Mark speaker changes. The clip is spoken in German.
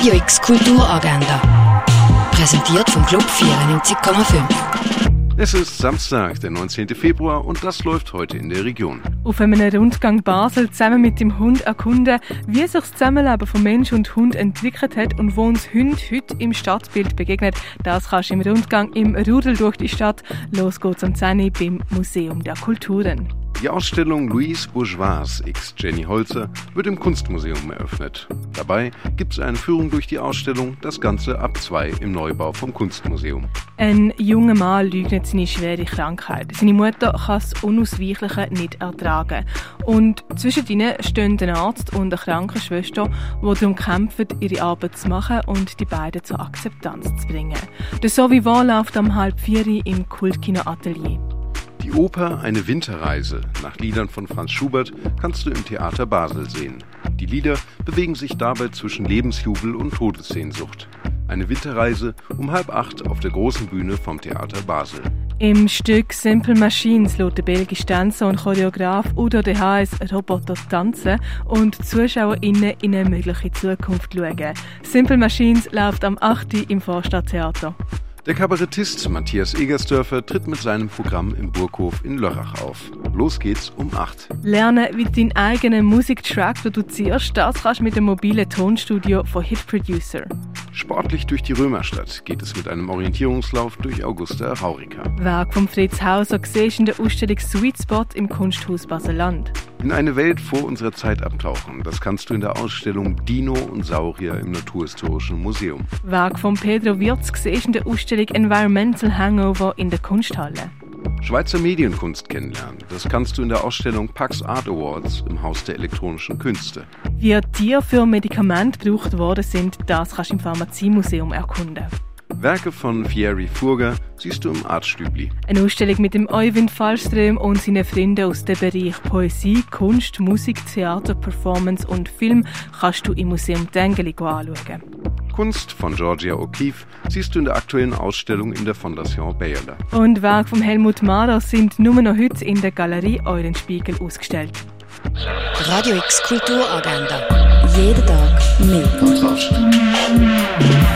Speaker 1: Radio X Kulturagenda. Präsentiert vom Club 94,5.
Speaker 2: Es ist Samstag, der 19. Februar und das läuft heute in der Region.
Speaker 3: Auf einem Rundgang Basel zusammen mit dem Hund erkunden, wie sich das Zusammenleben von Mensch und Hund entwickelt hat und wo uns Hund heute im Stadtbild begegnet. Das kannst du im Rundgang im Rudel durch die Stadt. Los geht's am 10 beim Museum der Kulturen.
Speaker 2: Die Ausstellung Louise Bourgeois x Jenny Holzer wird im Kunstmuseum eröffnet. Dabei gibt es eine Führung durch die Ausstellung, das Ganze ab zwei im Neubau vom Kunstmuseum.
Speaker 3: Ein junger Mann leugnet seine schwere Krankheit. Seine Mutter kann das Unausweichliche nicht ertragen. Und zwischen ihnen stehen ein Arzt und eine Krankenschwester, die darum kämpfen, ihre Arbeit zu machen und die beiden zur Akzeptanz zu bringen. Der So wie war läuft am halb vier im Kultkino Atelier.
Speaker 2: Die Oper Eine Winterreise nach Liedern von Franz Schubert kannst du im Theater Basel sehen. Die Lieder bewegen sich dabei zwischen Lebensjubel und Todessehnsucht. Eine Winterreise um halb acht auf der großen Bühne vom Theater Basel.
Speaker 3: Im Stück Simple Machines lässt der belgische Tänzer und Choreograf Udo de Haes Roboter tanzen und ZuschauerInnen in eine mögliche Zukunft schauen. Simple Machines läuft am 8. im Vorstadttheater.
Speaker 2: Der Kabarettist Matthias Egersdörfer tritt mit seinem Programm im Burghof in Lörrach auf. Los geht's um 8.
Speaker 3: Lernen, wie du deinen eigenen Musiktrack produzierst, das kannst du mit dem mobilen Tonstudio von Hit Producer.
Speaker 2: Sportlich durch die Römerstadt geht es mit einem Orientierungslauf durch Augusta Raurica.
Speaker 3: Werk von Fritz Hauser siehst in der Ausstellung Sweet Spot im Kunsthaus Baseland.
Speaker 2: In eine Welt vor unserer Zeit abtauchen, das kannst du in der Ausstellung Dino und Saurier im Naturhistorischen Museum.
Speaker 3: Werk von Pedro Wirz siehst in der Ausstellung Environmental Hangover in der Kunsthalle.
Speaker 2: Schweizer Medienkunst kennenlernen. Das kannst du in der Ausstellung Pax Art Awards im Haus der elektronischen Künste.
Speaker 3: Wie Tiere für Medikamente gebraucht worden sind, das kannst du im Pharmaziemuseum erkunden.
Speaker 2: Werke von Thierry Furger siehst du im Artstübli.
Speaker 3: Eine Ausstellung mit dem Euwind Fallström und seinen Freunden aus dem Bereich Poesie, Kunst, Musik, Theater, Performance und Film kannst du im Museum Dengeli anschauen.
Speaker 2: Kunst von Georgia O'Keeffe siehst du in der aktuellen Ausstellung in der Fondation Bayerler.
Speaker 3: Und Werke von Helmut Mahler sind nur noch heute in der Galerie Eulenspiegel ausgestellt.
Speaker 1: Radio X Kulturagenda. Jeden Tag mehr. Kontrast.